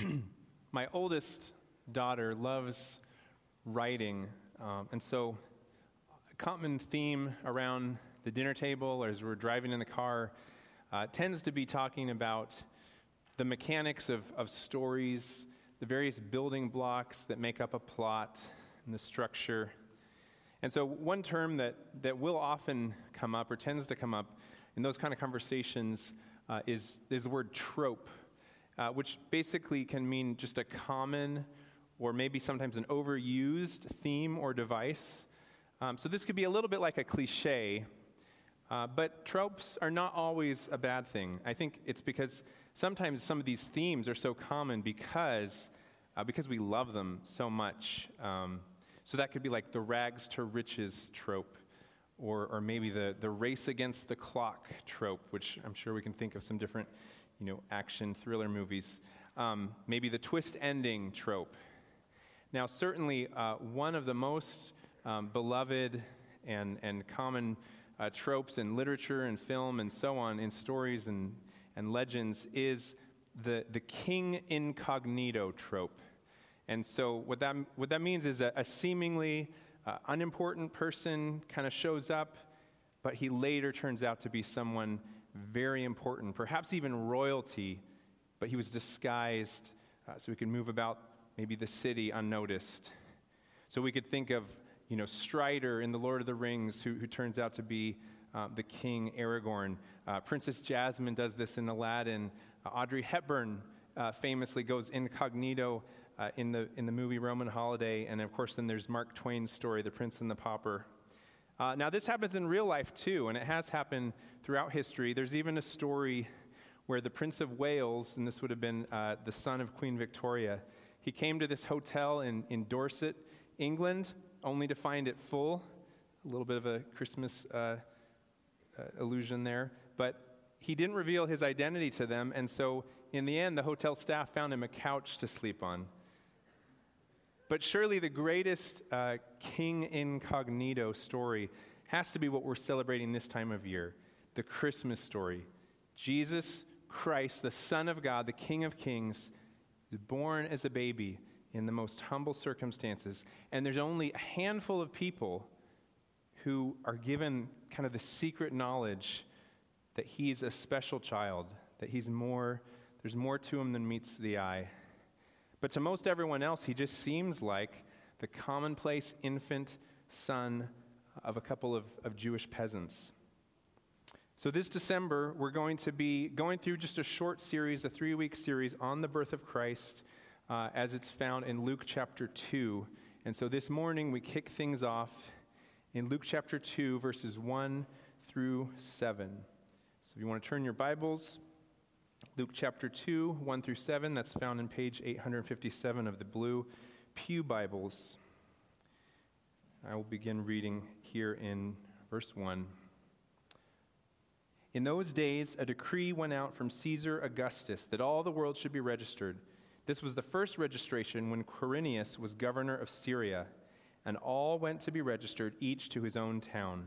my oldest daughter loves writing, um, and so a common theme around the dinner table or as we're driving in the car uh, tends to be talking about the mechanics of, of stories, the various building blocks that make up a plot, and the structure. And so, one term that, that will often come up or tends to come up in those kind of conversations uh, is, is the word trope, uh, which basically can mean just a common or maybe sometimes an overused theme or device. Um, so, this could be a little bit like a cliche, uh, but tropes are not always a bad thing. I think it's because sometimes some of these themes are so common because, uh, because we love them so much. Um, so that could be like the rags to riches trope, or, or maybe the, the race against the clock trope, which I'm sure we can think of some different you know, action thriller movies. Um, maybe the twist ending trope. Now, certainly, uh, one of the most um, beloved and, and common uh, tropes in literature and film and so on, in stories and, and legends, is the, the king incognito trope. And so, what that, what that means is a, a seemingly uh, unimportant person kind of shows up, but he later turns out to be someone very important, perhaps even royalty, but he was disguised uh, so he could move about maybe the city unnoticed. So we could think of, you know, Strider in The Lord of the Rings, who, who turns out to be uh, the king Aragorn. Uh, Princess Jasmine does this in Aladdin. Uh, Audrey Hepburn uh, famously goes incognito uh, in, the, in the movie Roman Holiday. And of course, then there's Mark Twain's story, The Prince and the Pauper. Uh, now, this happens in real life too, and it has happened throughout history. There's even a story where the Prince of Wales, and this would have been uh, the son of Queen Victoria, he came to this hotel in, in Dorset, England, only to find it full. A little bit of a Christmas uh, uh illusion there. But he didn't reveal his identity to them, and so in the end, the hotel staff found him a couch to sleep on. But surely the greatest uh, King Incognito story has to be what we're celebrating this time of year the Christmas story. Jesus Christ, the Son of God, the King of Kings, is born as a baby in the most humble circumstances. And there's only a handful of people who are given kind of the secret knowledge that he's a special child, that he's more, there's more to him than meets the eye. But to most everyone else, he just seems like the commonplace infant son of a couple of, of Jewish peasants. So, this December, we're going to be going through just a short series, a three week series on the birth of Christ uh, as it's found in Luke chapter 2. And so, this morning, we kick things off in Luke chapter 2, verses 1 through 7. So, if you want to turn your Bibles, Luke chapter 2, 1 through 7. That's found in page 857 of the Blue Pew Bibles. I will begin reading here in verse 1. In those days, a decree went out from Caesar Augustus that all the world should be registered. This was the first registration when Quirinius was governor of Syria, and all went to be registered, each to his own town.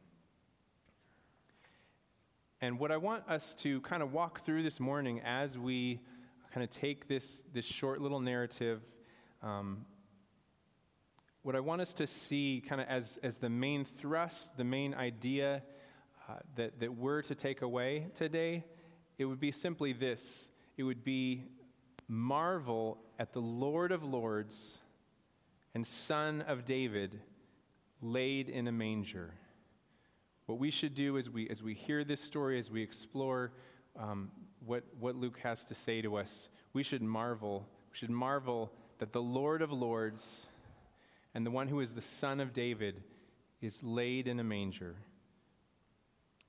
And what I want us to kind of walk through this morning as we kind of take this, this short little narrative, um, what I want us to see kind of as, as the main thrust, the main idea uh, that, that we're to take away today, it would be simply this it would be marvel at the Lord of Lords and Son of David laid in a manger. What we should do as we, as we hear this story, as we explore um, what, what Luke has to say to us, we should marvel. We should marvel that the Lord of Lords and the one who is the Son of David is laid in a manger,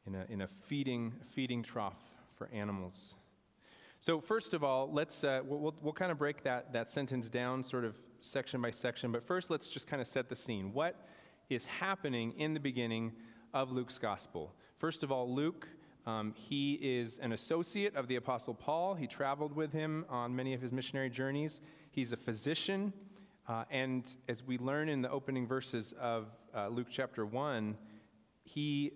in a, in a feeding, feeding trough for animals. So, first of all, let's, uh, we'll, we'll kind of break that, that sentence down sort of section by section, but first let's just kind of set the scene. What is happening in the beginning of Luke's gospel? First of all, Luke, um, he is an associate of the Apostle Paul. He traveled with him on many of his missionary journeys. He's a physician, uh, and as we learn in the opening verses of uh, Luke chapter 1, he,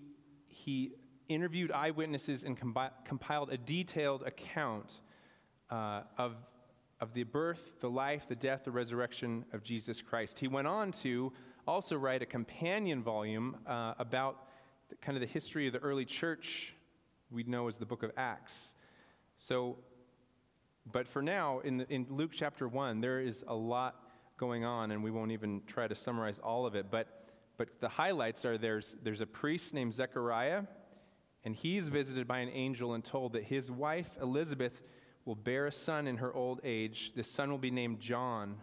he interviewed eyewitnesses and combi- compiled a detailed account uh, of, of the birth, the life, the death, the resurrection of Jesus Christ. He went on to also write a companion volume uh, about kind of the history of the early church we know as the book of Acts. So, but for now, in, the, in Luke chapter 1, there is a lot going on, and we won't even try to summarize all of it. But, but the highlights are there's, there's a priest named Zechariah, and he's visited by an angel and told that his wife, Elizabeth, will bear a son in her old age. This son will be named John.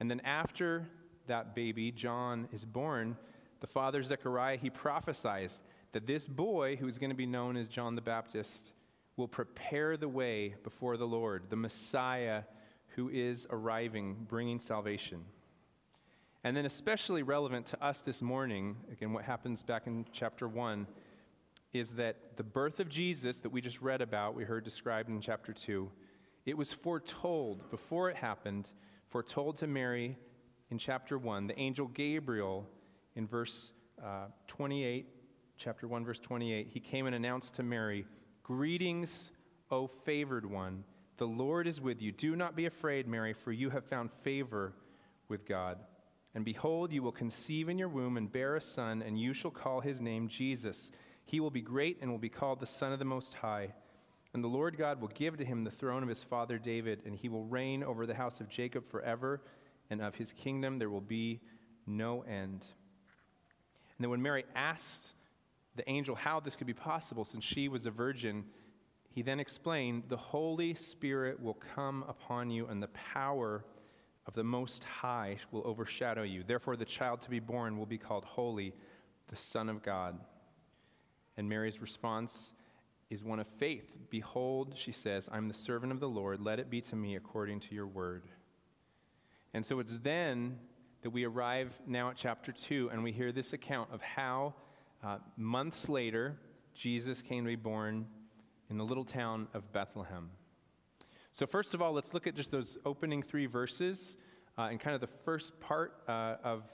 And then after that baby, John, is born, the father, Zechariah, he prophesies that this boy, who is going to be known as John the Baptist, will prepare the way before the Lord, the Messiah who is arriving, bringing salvation. And then, especially relevant to us this morning, again, what happens back in chapter 1 is that the birth of Jesus that we just read about, we heard described in chapter 2, it was foretold before it happened, foretold to Mary in chapter 1. The angel Gabriel, in verse uh, 28, chapter 1, verse 28, he came and announced to Mary, Greetings, O favored one. The Lord is with you. Do not be afraid, Mary, for you have found favor with God. And behold, you will conceive in your womb and bear a son, and you shall call his name Jesus. He will be great and will be called the Son of the Most High. And the Lord God will give to him the throne of his father David, and he will reign over the house of Jacob forever, and of his kingdom there will be no end. And then when Mary asked the angel how this could be possible, since she was a virgin, he then explained, The Holy Spirit will come upon you, and the power of the Most High will overshadow you. Therefore, the child to be born will be called Holy, the Son of God. And Mary's response is one of faith. Behold, she says, I'm the servant of the Lord. Let it be to me according to your word. And so it's then that we arrive now at chapter 2, and we hear this account of how uh, months later Jesus came to be born in the little town of Bethlehem. So, first of all, let's look at just those opening three verses uh, and kind of the first part uh, of,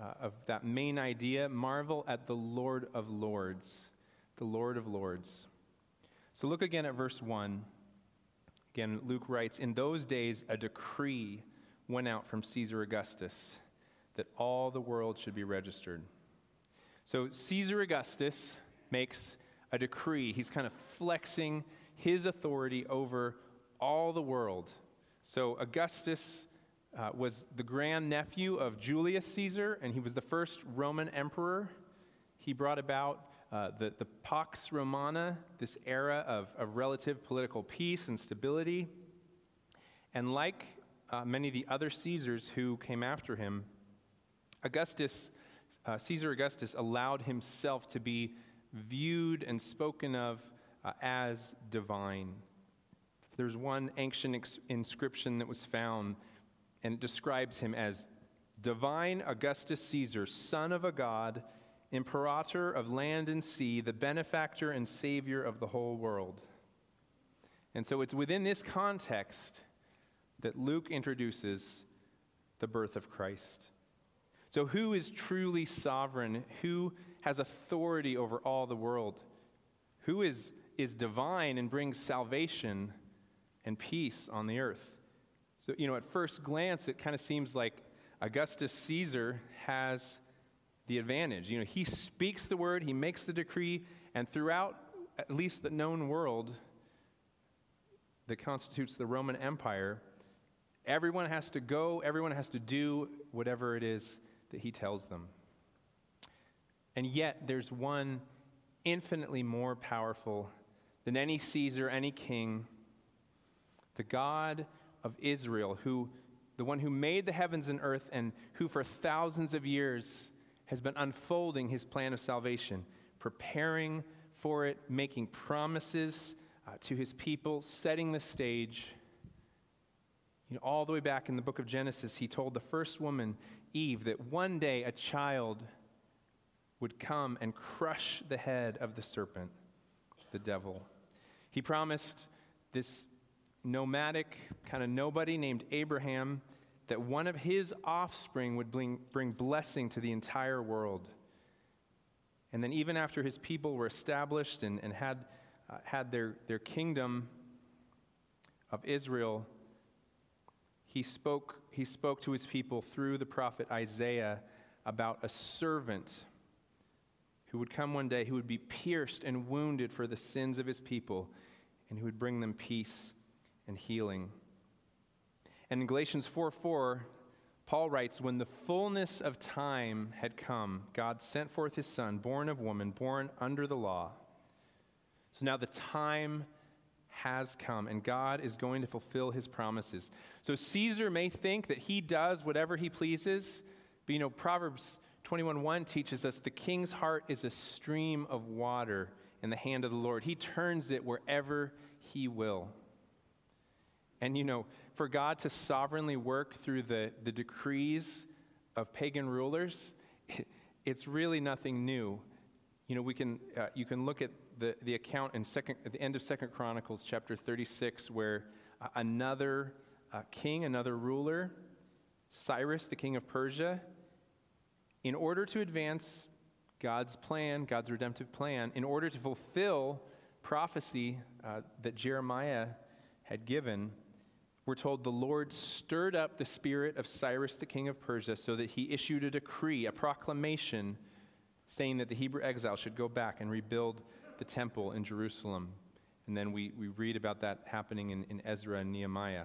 uh, of that main idea marvel at the Lord of Lords. The Lord of Lords. So, look again at verse 1. Again, Luke writes In those days, a decree went out from Caesar Augustus that all the world should be registered. So, Caesar Augustus makes a decree. He's kind of flexing his authority over all the world. So, Augustus uh, was the grandnephew of Julius Caesar, and he was the first Roman emperor. He brought about uh, the, the Pax Romana, this era of, of relative political peace and stability. And like uh, many of the other Caesars who came after him, Augustus, uh, Caesar Augustus allowed himself to be viewed and spoken of uh, as divine. There's one ancient ex- inscription that was found, and it describes him as divine Augustus Caesar, son of a god, imperator of land and sea, the benefactor and savior of the whole world. And so it's within this context that Luke introduces the birth of Christ. So, who is truly sovereign? Who has authority over all the world? Who is, is divine and brings salvation and peace on the earth? So, you know, at first glance, it kind of seems like Augustus Caesar has the advantage. You know, he speaks the word, he makes the decree, and throughout at least the known world that constitutes the Roman Empire, everyone has to go, everyone has to do whatever it is that he tells them. And yet, there's one infinitely more powerful than any Caesar, any king, the God of Israel, who, the one who made the heavens and earth and who for thousands of years has been unfolding his plan of salvation, preparing for it, making promises uh, to his people, setting the stage. You know, all the way back in the book of Genesis, he told the first woman, Eve, that one day a child would come and crush the head of the serpent, the devil. He promised this nomadic, kind of nobody named Abraham that one of his offspring would bring, bring blessing to the entire world. And then, even after his people were established and, and had, uh, had their, their kingdom of Israel, he spoke, he spoke to his people through the prophet Isaiah about a servant who would come one day who would be pierced and wounded for the sins of his people and who would bring them peace and healing. And in Galatians 4 4, Paul writes, When the fullness of time had come, God sent forth his son, born of woman, born under the law. So now the time has come, and God is going to fulfill his promises. So Caesar may think that he does whatever he pleases, but you know, Proverbs 21:1 teaches us the king's heart is a stream of water in the hand of the Lord. He turns it wherever he will. And you know, for God to sovereignly work through the, the decrees of pagan rulers, it's really nothing new. You know, we can, uh, you can look at the, the account in second, at the end of Second Chronicles chapter 36 where uh, another uh, king, another ruler, Cyrus, the king of Persia, in order to advance God's plan, God's redemptive plan, in order to fulfill prophecy uh, that Jeremiah had given, we're told the Lord stirred up the spirit of Cyrus, the king of Persia, so that he issued a decree, a proclamation, saying that the Hebrew exile should go back and rebuild the temple in Jerusalem. And then we, we read about that happening in, in Ezra and Nehemiah.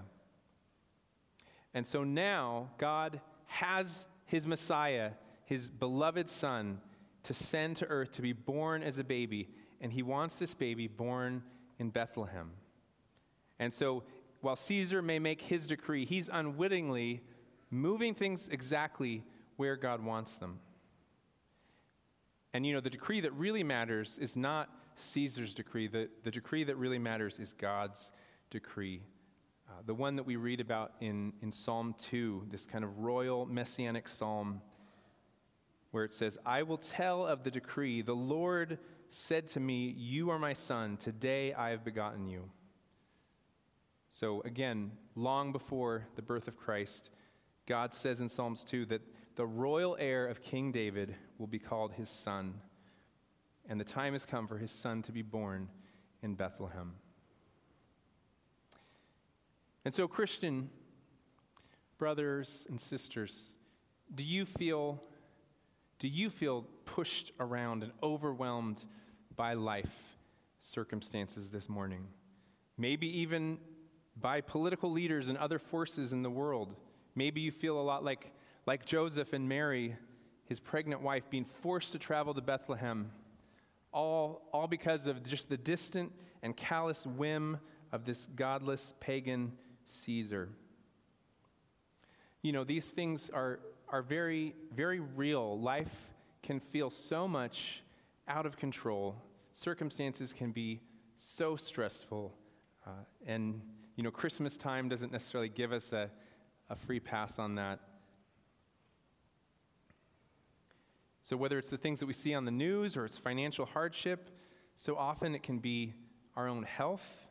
And so now God has his Messiah, his beloved Son, to send to earth to be born as a baby. And he wants this baby born in Bethlehem. And so while Caesar may make his decree, he's unwittingly moving things exactly where God wants them. And you know, the decree that really matters is not Caesar's decree. The, the decree that really matters is God's decree. Uh, the one that we read about in, in Psalm 2, this kind of royal messianic psalm, where it says, I will tell of the decree. The Lord said to me, You are my son. Today I have begotten you. So, again, long before the birth of Christ, God says in Psalms 2 that the royal heir of King David will be called his son and the time has come for his son to be born in Bethlehem. And so, Christian brothers and sisters, do you feel do you feel pushed around and overwhelmed by life circumstances this morning? Maybe even by political leaders and other forces in the world. Maybe you feel a lot like, like Joseph and Mary, his pregnant wife, being forced to travel to Bethlehem all, all because of just the distant and callous whim of this godless pagan Caesar. You know, these things are, are very, very real. Life can feel so much out of control. Circumstances can be so stressful. Uh, and, you know, Christmas time doesn't necessarily give us a, a free pass on that. So, whether it's the things that we see on the news or it's financial hardship, so often it can be our own health,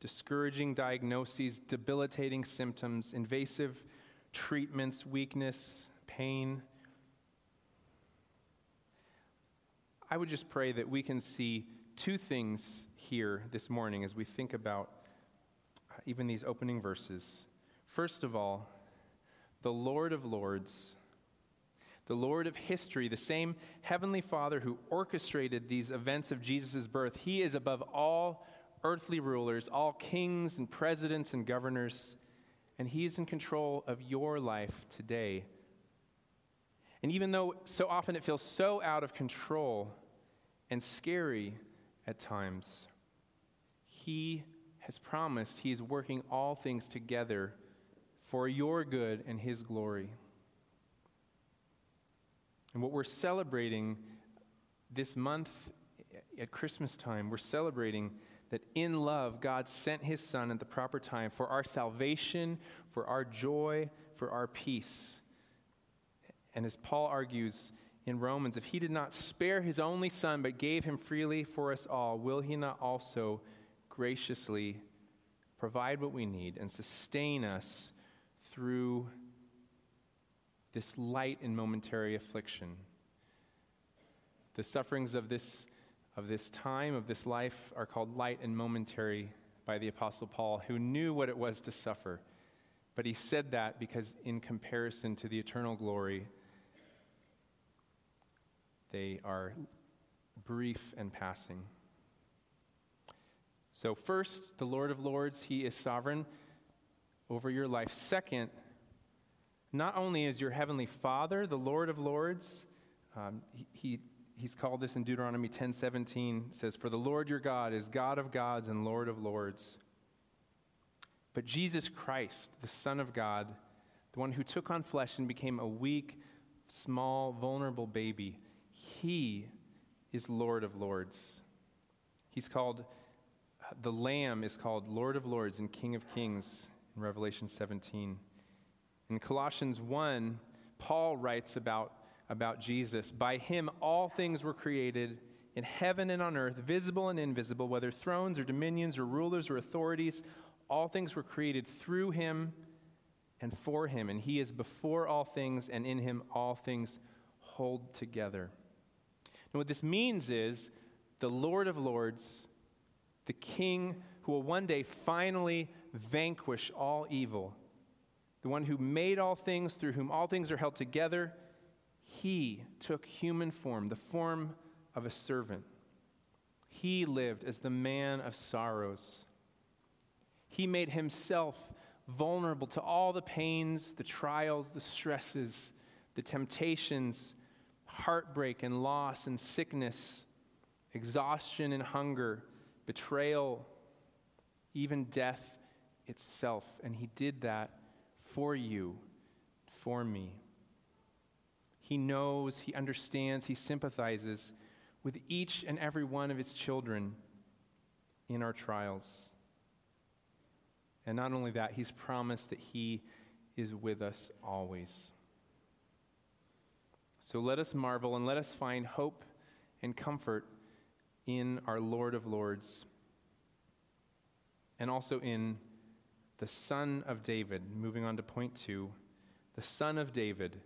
discouraging diagnoses, debilitating symptoms, invasive treatments, weakness, pain. I would just pray that we can see two things here this morning as we think about uh, even these opening verses. First of all, the Lord of Lords the Lord of history, the same Heavenly Father who orchestrated these events of Jesus' birth, He is above all earthly rulers, all kings and presidents and governors, and He is in control of your life today. And even though so often it feels so out of control and scary at times, He has promised He is working all things together for your good and His glory. And what we're celebrating this month at Christmas time, we're celebrating that in love, God sent his Son at the proper time for our salvation, for our joy, for our peace. And as Paul argues in Romans, if he did not spare his only Son, but gave him freely for us all, will he not also graciously provide what we need and sustain us through this light and momentary affliction? The sufferings of this of this time, of this life, are called light and momentary by the Apostle Paul, who knew what it was to suffer. But he said that because, in comparison to the eternal glory, they are brief and passing. So, first, the Lord of Lords, He is sovereign over your life. Second, not only is your heavenly Father the Lord of Lords, um, he, he he's called this in Deuteronomy 10:17 says for the Lord your God is God of gods and Lord of lords. But Jesus Christ, the Son of God, the one who took on flesh and became a weak, small, vulnerable baby, he is Lord of lords. He's called the lamb is called Lord of lords and King of kings in Revelation 17. In Colossians 1, Paul writes about about Jesus. By him, all things were created in heaven and on earth, visible and invisible, whether thrones or dominions or rulers or authorities. All things were created through him and for him. And he is before all things, and in him all things hold together. And what this means is the Lord of Lords, the King who will one day finally vanquish all evil, the one who made all things, through whom all things are held together he took human form, the form of a servant. He lived as the man of sorrows. He made himself vulnerable to all the pains, the trials, the stresses, the temptations, heartbreak and loss and sickness, exhaustion and hunger, betrayal, even death itself. And he did that for you, for me. He knows, he understands, he sympathizes with each and every one of his children in our trials. And not only that, he's promised that he is with us always. So let us marvel and let us find hope and comfort in our Lord of Lords and also in the Son of David. Moving on to point two the Son of David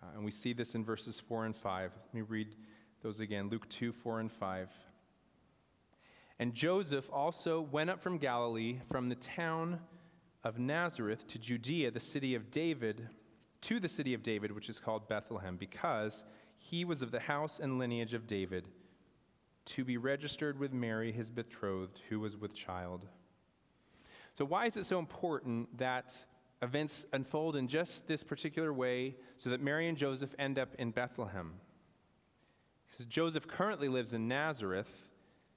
uh, and we see this in verses 4 and 5. Let me read those again Luke 2, 4 and 5. And Joseph also went up from Galilee, from the town of Nazareth to Judea, the city of David, to the city of David, which is called Bethlehem, because he was of the house and lineage of David, to be registered with Mary, his betrothed, who was with child. So, why is it so important that events unfold in just this particular way so that Mary and Joseph end up in Bethlehem. Says Joseph currently lives in Nazareth,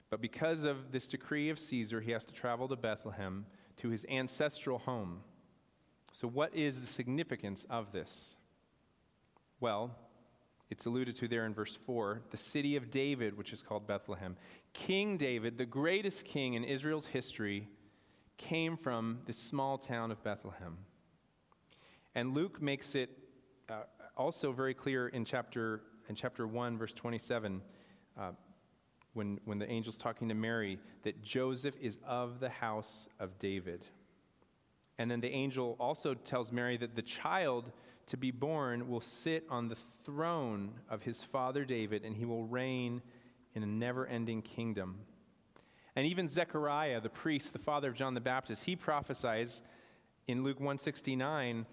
but because of this decree of Caesar, he has to travel to Bethlehem to his ancestral home. So, what is the significance of this? Well, it's alluded to there in verse 4 the city of David, which is called Bethlehem. King David, the greatest king in Israel's history, came from this small town of Bethlehem. And Luke makes it uh, also very clear in chapter, in chapter 1, verse 27, uh, when, when the angel's talking to Mary, that Joseph is of the house of David. And then the angel also tells Mary that the child to be born will sit on the throne of his father David, and he will reign in a never ending kingdom. And even Zechariah, the priest, the father of John the Baptist, he prophesies in Luke 169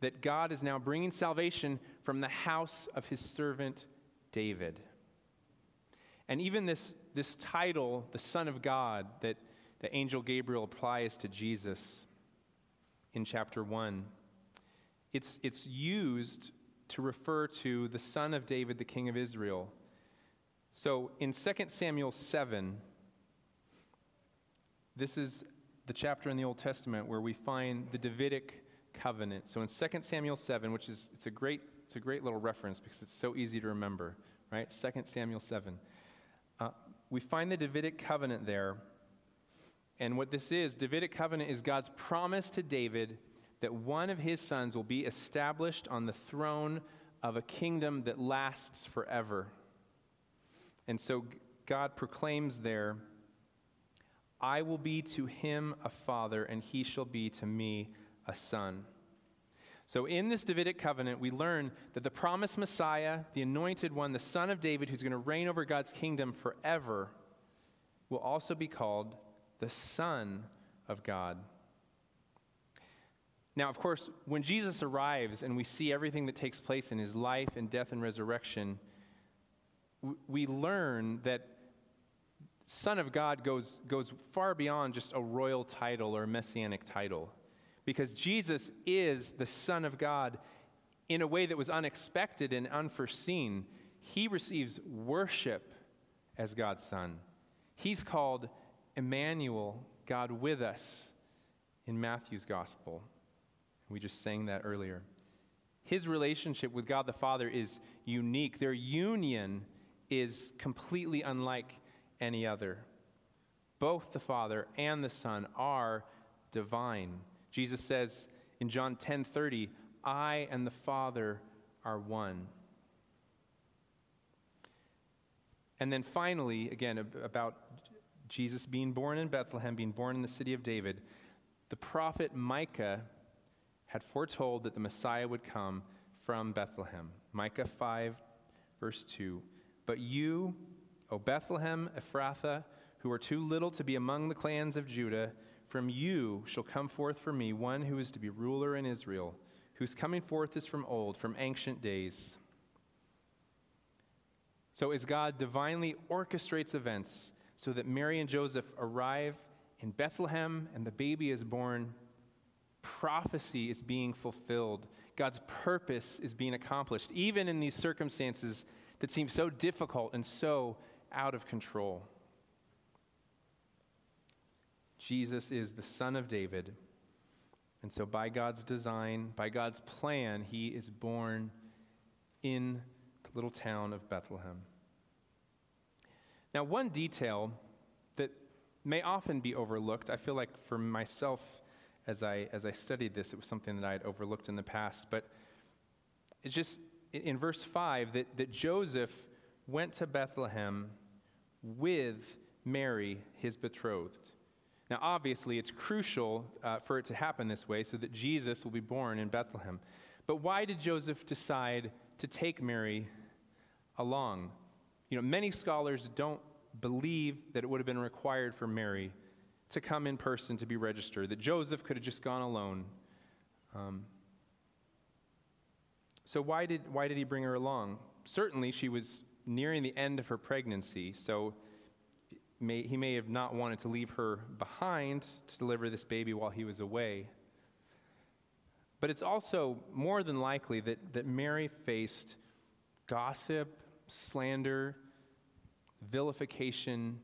that God is now bringing salvation from the house of his servant David. And even this, this title, the Son of God, that the angel Gabriel applies to Jesus in chapter 1, it's, it's used to refer to the son of David, the king of Israel. So in 2 Samuel 7, this is the chapter in the Old Testament where we find the Davidic covenant. So in 2 Samuel 7, which is it's a great it's a great little reference because it's so easy to remember, right? 2 Samuel 7. Uh, we find the Davidic covenant there, And what this is, Davidic covenant is God's promise to David that one of his sons will be established on the throne of a kingdom that lasts forever. And so God proclaims there, I will be to him a father, and he shall be to me a son. So, in this Davidic covenant, we learn that the promised Messiah, the anointed one, the son of David, who's going to reign over God's kingdom forever, will also be called the Son of God. Now, of course, when Jesus arrives and we see everything that takes place in his life and death and resurrection, we learn that Son of God goes, goes far beyond just a royal title or messianic title. Because Jesus is the Son of God in a way that was unexpected and unforeseen. He receives worship as God's Son. He's called Emmanuel, God with us, in Matthew's Gospel. We just sang that earlier. His relationship with God the Father is unique. Their union is completely unlike any other. Both the Father and the Son are divine. Jesus says in John 10:30, "I and the Father are one." And then finally, again about Jesus being born in Bethlehem, being born in the city of David, the prophet Micah had foretold that the Messiah would come from Bethlehem. Micah 5 verse 2. But you, O Bethlehem Ephrathah, who are too little to be among the clans of Judah, from you shall come forth for me one who is to be ruler in Israel, whose coming forth is from old, from ancient days. So, as God divinely orchestrates events so that Mary and Joseph arrive in Bethlehem and the baby is born, prophecy is being fulfilled. God's purpose is being accomplished, even in these circumstances that seem so difficult and so out of control. Jesus is the Son of David. And so, by God's design, by God's plan, he is born in the little town of Bethlehem. Now, one detail that may often be overlooked, I feel like for myself, as I, as I studied this, it was something that I had overlooked in the past, but it's just in verse 5 that, that Joseph went to Bethlehem with Mary, his betrothed. Now, obviously, it's crucial uh, for it to happen this way so that Jesus will be born in Bethlehem. But why did Joseph decide to take Mary along? You know, many scholars don't believe that it would have been required for Mary to come in person to be registered, that Joseph could have just gone alone. Um, so, why did, why did he bring her along? Certainly, she was nearing the end of her pregnancy, so may, he may have not wanted to leave her behind to deliver this baby while he was away. But it's also more than likely that, that Mary faced gossip, slander, vilification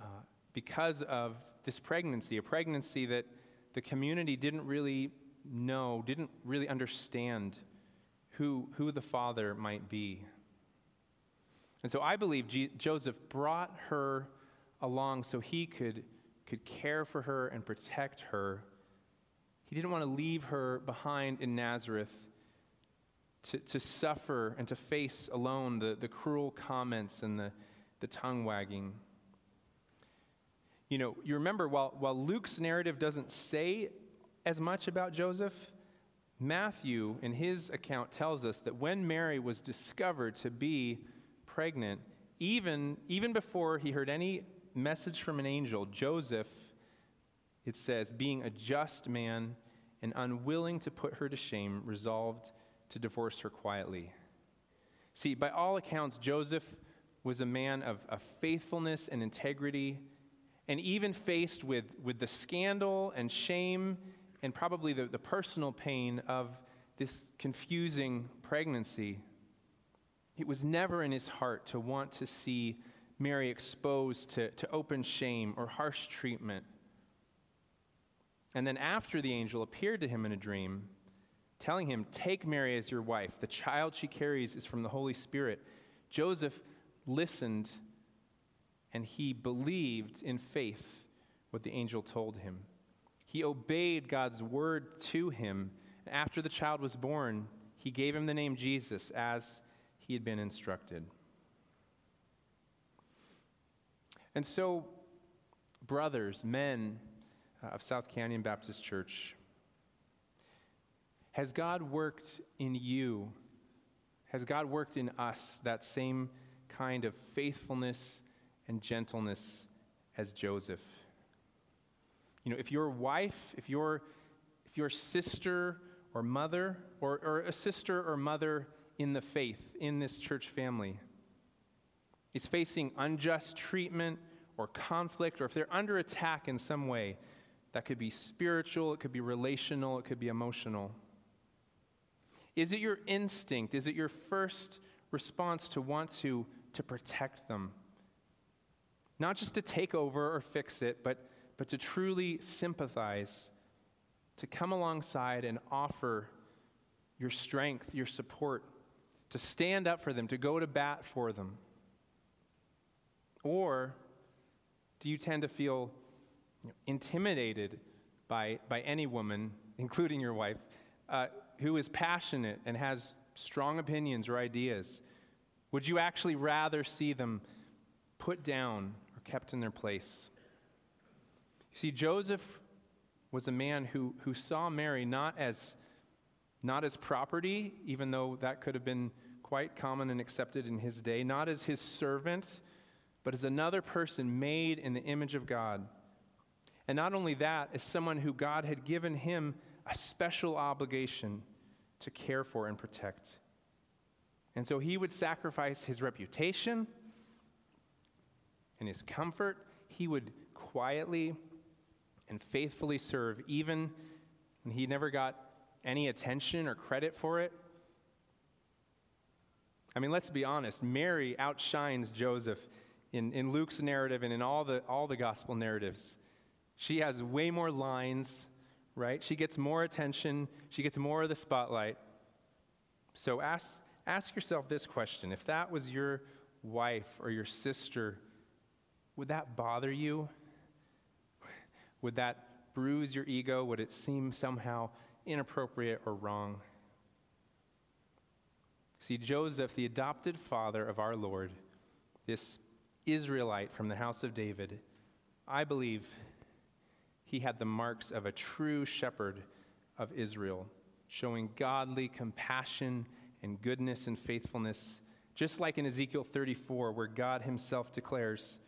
uh, because of this pregnancy, a pregnancy that the community didn't really know, didn't really understand who, who the father might be. And so I believe G- Joseph brought her along so he could, could care for her and protect her. He didn't want to leave her behind in Nazareth to, to suffer and to face alone the, the cruel comments and the, the tongue wagging. You know, you remember while, while Luke's narrative doesn't say as much about Joseph, Matthew, in his account, tells us that when Mary was discovered to be pregnant, even, even before he heard any message from an angel, Joseph, it says, being a just man and unwilling to put her to shame, resolved to divorce her quietly. See, by all accounts, Joseph was a man of, of faithfulness and integrity, and even faced with, with the scandal and shame and probably the, the personal pain of this confusing pregnancy, it was never in his heart to want to see Mary exposed to, to open shame or harsh treatment. And then, after the angel appeared to him in a dream, telling him, Take Mary as your wife, the child she carries is from the Holy Spirit, Joseph listened and he believed in faith what the angel told him. He obeyed God's word to him. After the child was born, he gave him the name Jesus as he had been instructed. And so, brothers, men uh, of South Canyon Baptist Church, has God worked in you? Has God worked in us that same kind of faithfulness and gentleness as Joseph? You know, if your wife, if your, if your sister or mother, or, or a sister or mother in the faith, in this church family, is facing unjust treatment or conflict, or if they're under attack in some way, that could be spiritual, it could be relational, it could be emotional. Is it your instinct? Is it your first response to want to, to protect them? Not just to take over or fix it, but, but to truly sympathize, to come alongside and offer your strength, your support, to stand up for them, to go to bat for them? Or do you tend to feel intimidated by, by any woman, including your wife, uh, who is passionate and has strong opinions or ideas? Would you actually rather see them put down or kept in their place? You see, Joseph was a man who, who saw Mary not as, not as property, even though that could have been quite common and accepted in his day, not as his servant, but as another person made in the image of God. And not only that, as someone who God had given him a special obligation to care for and protect. And so he would sacrifice his reputation and his comfort. He would quietly and faithfully serve, even when he never got any attention or credit for it. I mean, let's be honest, Mary outshines Joseph in, in Luke's narrative and in all the, all the gospel narratives. She has way more lines, right? She gets more attention, she gets more of the spotlight. So ask, ask yourself this question if that was your wife or your sister, would that bother you? Would that bruise your ego? Would it seem somehow inappropriate or wrong? See, Joseph, the adopted father of our Lord, this Israelite from the house of David, I believe he had the marks of a true shepherd of Israel, showing godly compassion and goodness and faithfulness, just like in Ezekiel 34, where God himself declares,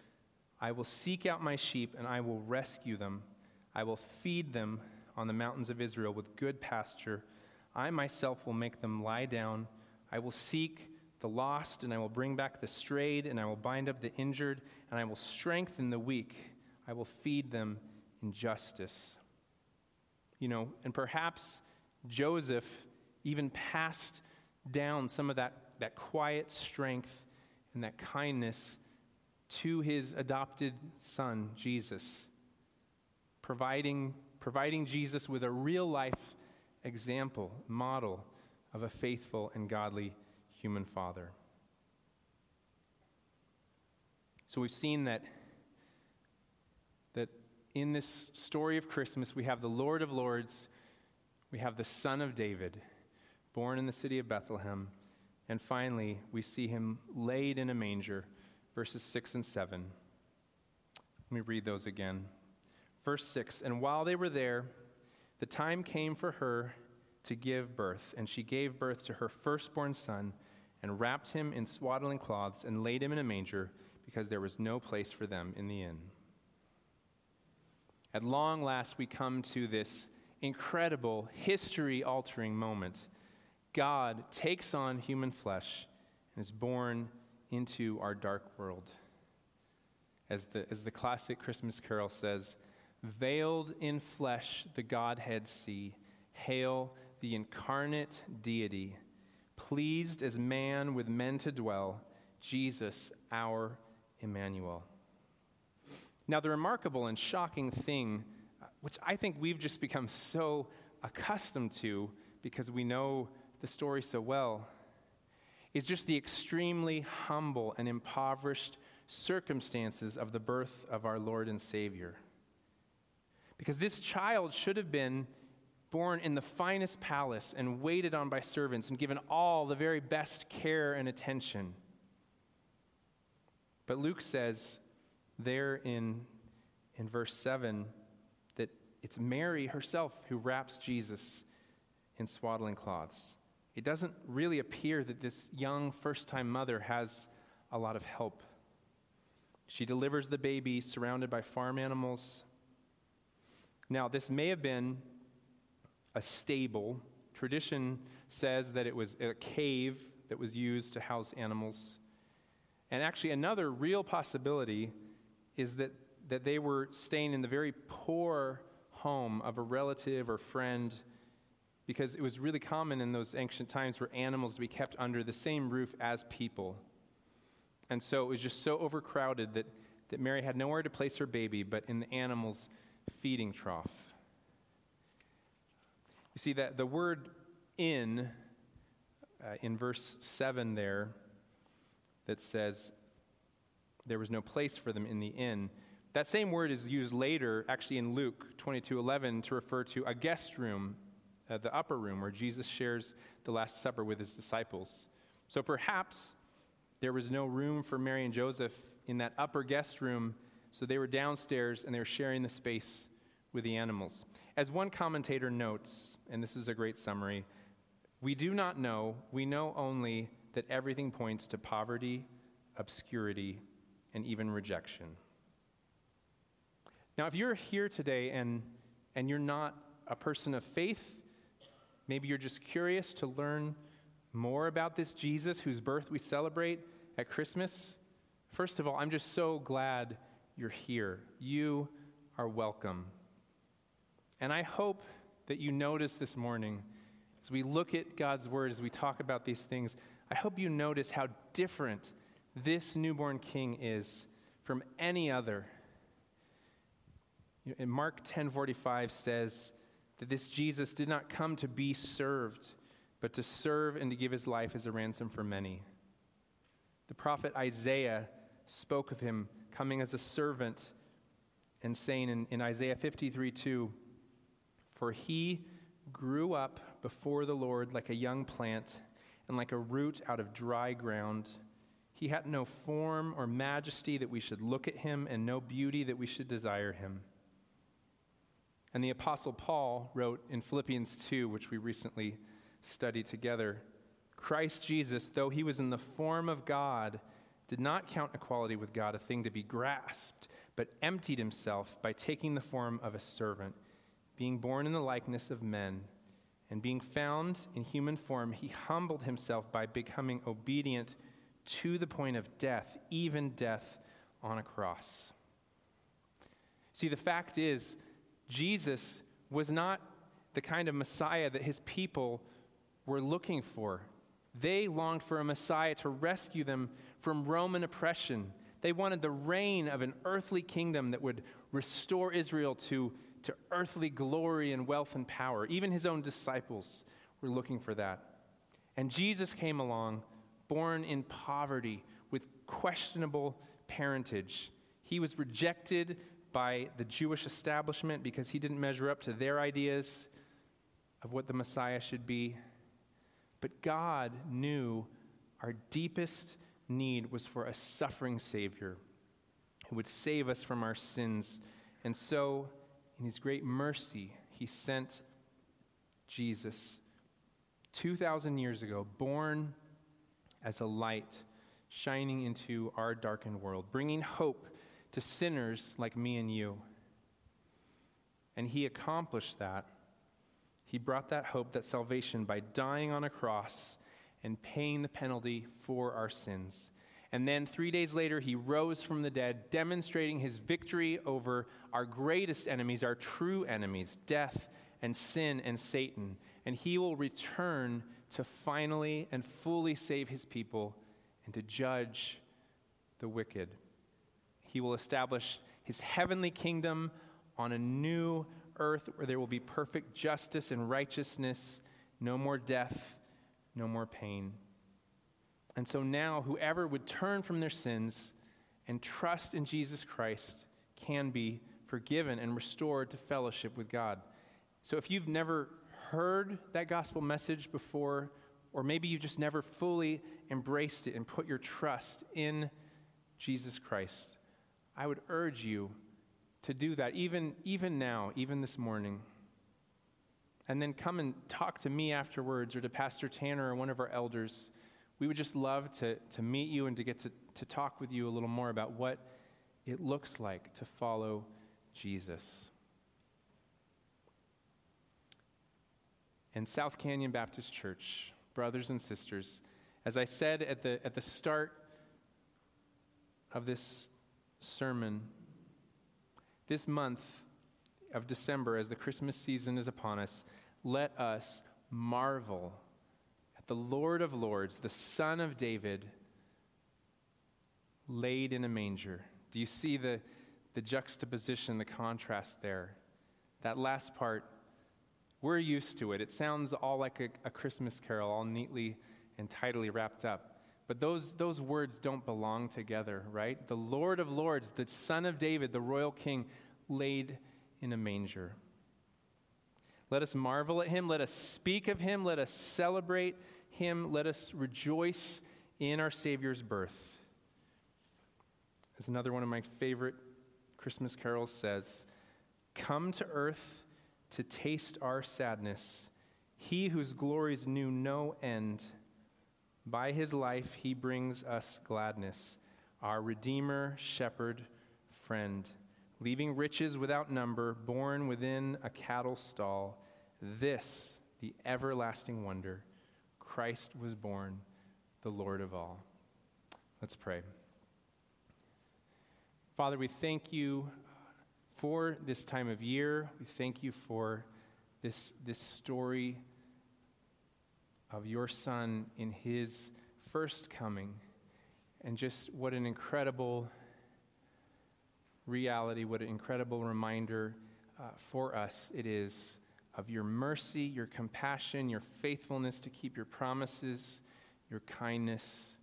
I will seek out my sheep and I will rescue them. I will feed them on the mountains of Israel with good pasture. I myself will make them lie down. I will seek the lost and I will bring back the strayed and I will bind up the injured and I will strengthen the weak. I will feed them injustice. You know, and perhaps Joseph even passed down some of that, that quiet strength and that kindness to his adopted son, Jesus, providing, providing Jesus with a real life example, model of a faithful and godly human father. So we've seen that that in this story of Christmas, we have the Lord of Lords, we have the Son of David, born in the city of Bethlehem, and finally, we see him laid in a manger, verses 6 and 7. Let me read those again. Verse 6 And while they were there, the time came for her to give birth, and she gave birth to her firstborn son, and wrapped him in swaddling cloths, and laid him in a manger, because there was no place for them in the inn. At long last, we come to this incredible, history altering moment. God takes on human flesh and is born into our dark world. As the, as the classic Christmas carol says, veiled in flesh the Godhead see, hail the incarnate deity, pleased as man with men to dwell, Jesus our Emmanuel. Now, the remarkable and shocking thing, uh, which I think we've just become so accustomed to because we know the story so well, is just the extremely humble and impoverished circumstances of the birth of our Lord and Savior. Because this child should have been born in the finest palace and waited on by servants and given all the very best care and attention. But Luke says there in, in verse 7 that it's Mary herself who wraps Jesus in swaddling cloths. It doesn't really appear that this young first time mother has a lot of help. She delivers the baby surrounded by farm animals. Now, this may have been a stable. Tradition says that it was a cave that was used to house animals. And actually, another real possibility is that, that they were staying in the very poor home of a relative or friend because it was really common in those ancient times for animals to be kept under the same roof as people. And so it was just so overcrowded that, that Mary had nowhere to place her baby but in the animal's feeding trough. You see that the word in, uh, in verse 7 there, that says there was no place for them in the inn. That same word is used later, actually in Luke 22 11, to refer to a guest room, uh, the upper room, where Jesus shares the Last Supper with his disciples. So perhaps there was no room for Mary and Joseph in that upper guest room, so they were downstairs and they were sharing the space with the animals. As one commentator notes, and this is a great summary, we do not know, we know only that everything points to poverty, obscurity, and even rejection. Now, if you're here today and, and you're not a person of faith, maybe you're just curious to learn more about this Jesus whose birth we celebrate at Christmas, first of all, I'm just so glad you're here. You are welcome. And I hope that you notice this morning, as we look at God's word, as we talk about these things, I hope you notice how different this newborn king is from any other. In Mark 10:45 says that this Jesus did not come to be served, but to serve and to give his life as a ransom for many. The prophet Isaiah spoke of him coming as a servant and saying in, in Isaiah 53 2, For he grew up before the Lord like a young plant and like a root out of dry ground. He had no form or majesty that we should look at him, and no beauty that we should desire him. And the Apostle Paul wrote in Philippians 2, which we recently studied together Christ Jesus, though he was in the form of God, did not count equality with God a thing to be grasped, but emptied himself by taking the form of a servant, being born in the likeness of men and being found in human form, he humbled himself by becoming obedient to the point of death, even death on a cross. See, the fact is, Jesus was not the kind of Messiah that his people were looking for. They longed for a Messiah to rescue them from Roman oppression. They wanted the reign of an earthly kingdom that would restore Israel to to earthly glory and wealth and power. Even his own disciples were looking for that. And Jesus came along, born in poverty, with questionable parentage. He was rejected by the Jewish establishment because he didn't measure up to their ideas of what the Messiah should be. But God knew our deepest need was for a suffering Savior who would save us from our sins. And so in his great mercy, he sent Jesus 2,000 years ago, born as a light shining into our darkened world, bringing hope to sinners like me and you. And he accomplished that. He brought that hope, that salvation, by dying on a cross and paying the penalty for our sins. And then three days later, he rose from the dead, demonstrating his victory over our greatest enemies, our true enemies, death and sin and Satan. And he will return to finally and fully save his people and to judge the wicked. He will establish his heavenly kingdom on a new earth where there will be perfect justice and righteousness, no more death, no more pain. And so now, whoever would turn from their sins and trust in Jesus Christ can be forgiven and restored to fellowship with God. So if you've never heard that gospel message before, or maybe you just never fully embraced it and put your trust in Jesus Christ, I would urge you to do that, even, even now, even this morning. And then come and talk to me afterwards or to Pastor Tanner or one of our elders. We would just love to, to meet you and to get to, to talk with you a little more about what it looks like to follow Jesus. And South Canyon Baptist Church, brothers and sisters, as I said at the, at the start of this sermon, this month of December, as the Christmas season is upon us, let us marvel the Lord of Lords, the Son of David, laid in a manger. Do you see the, the juxtaposition, the contrast there? That last part, we're used to it. It sounds all like a, a Christmas carol, all neatly and tidily wrapped up. But those, those words don't belong together, right? The Lord of Lords, the Son of David, the royal king, laid in a manger. Let us marvel at him. Let us speak of him. Let us celebrate him. Let us rejoice in our Savior's birth. As another one of my favorite Christmas carols says, Come to earth to taste our sadness. He whose glories knew no end by his life, he brings us gladness, our Redeemer, Shepherd, Friend, leaving riches without number, born within a cattle stall. This, the everlasting wonder, Christ was born, the Lord of all. Let's pray. Father, we thank you for this time of year. We thank you for this, this story of your Son in his first coming. And just what an incredible reality, what an incredible reminder uh, for us it is of your mercy, your compassion, your faithfulness to keep your promises, your kindness.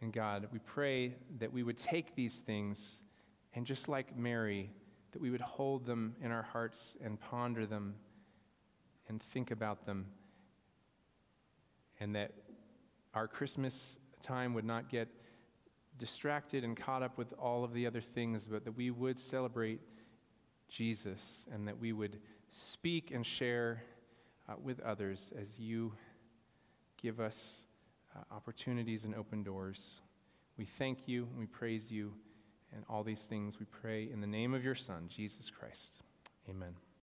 And God, we pray that we would take these things and just like Mary, that we would hold them in our hearts and ponder them and think about them and that our Christmas time would not get distracted and caught up with all of the other things, but that we would celebrate Jesus and that we would speak and share uh, with others as you give us uh, opportunities and open doors. We thank you and we praise you, and all these things we pray in the name of your Son, Jesus Christ. Amen.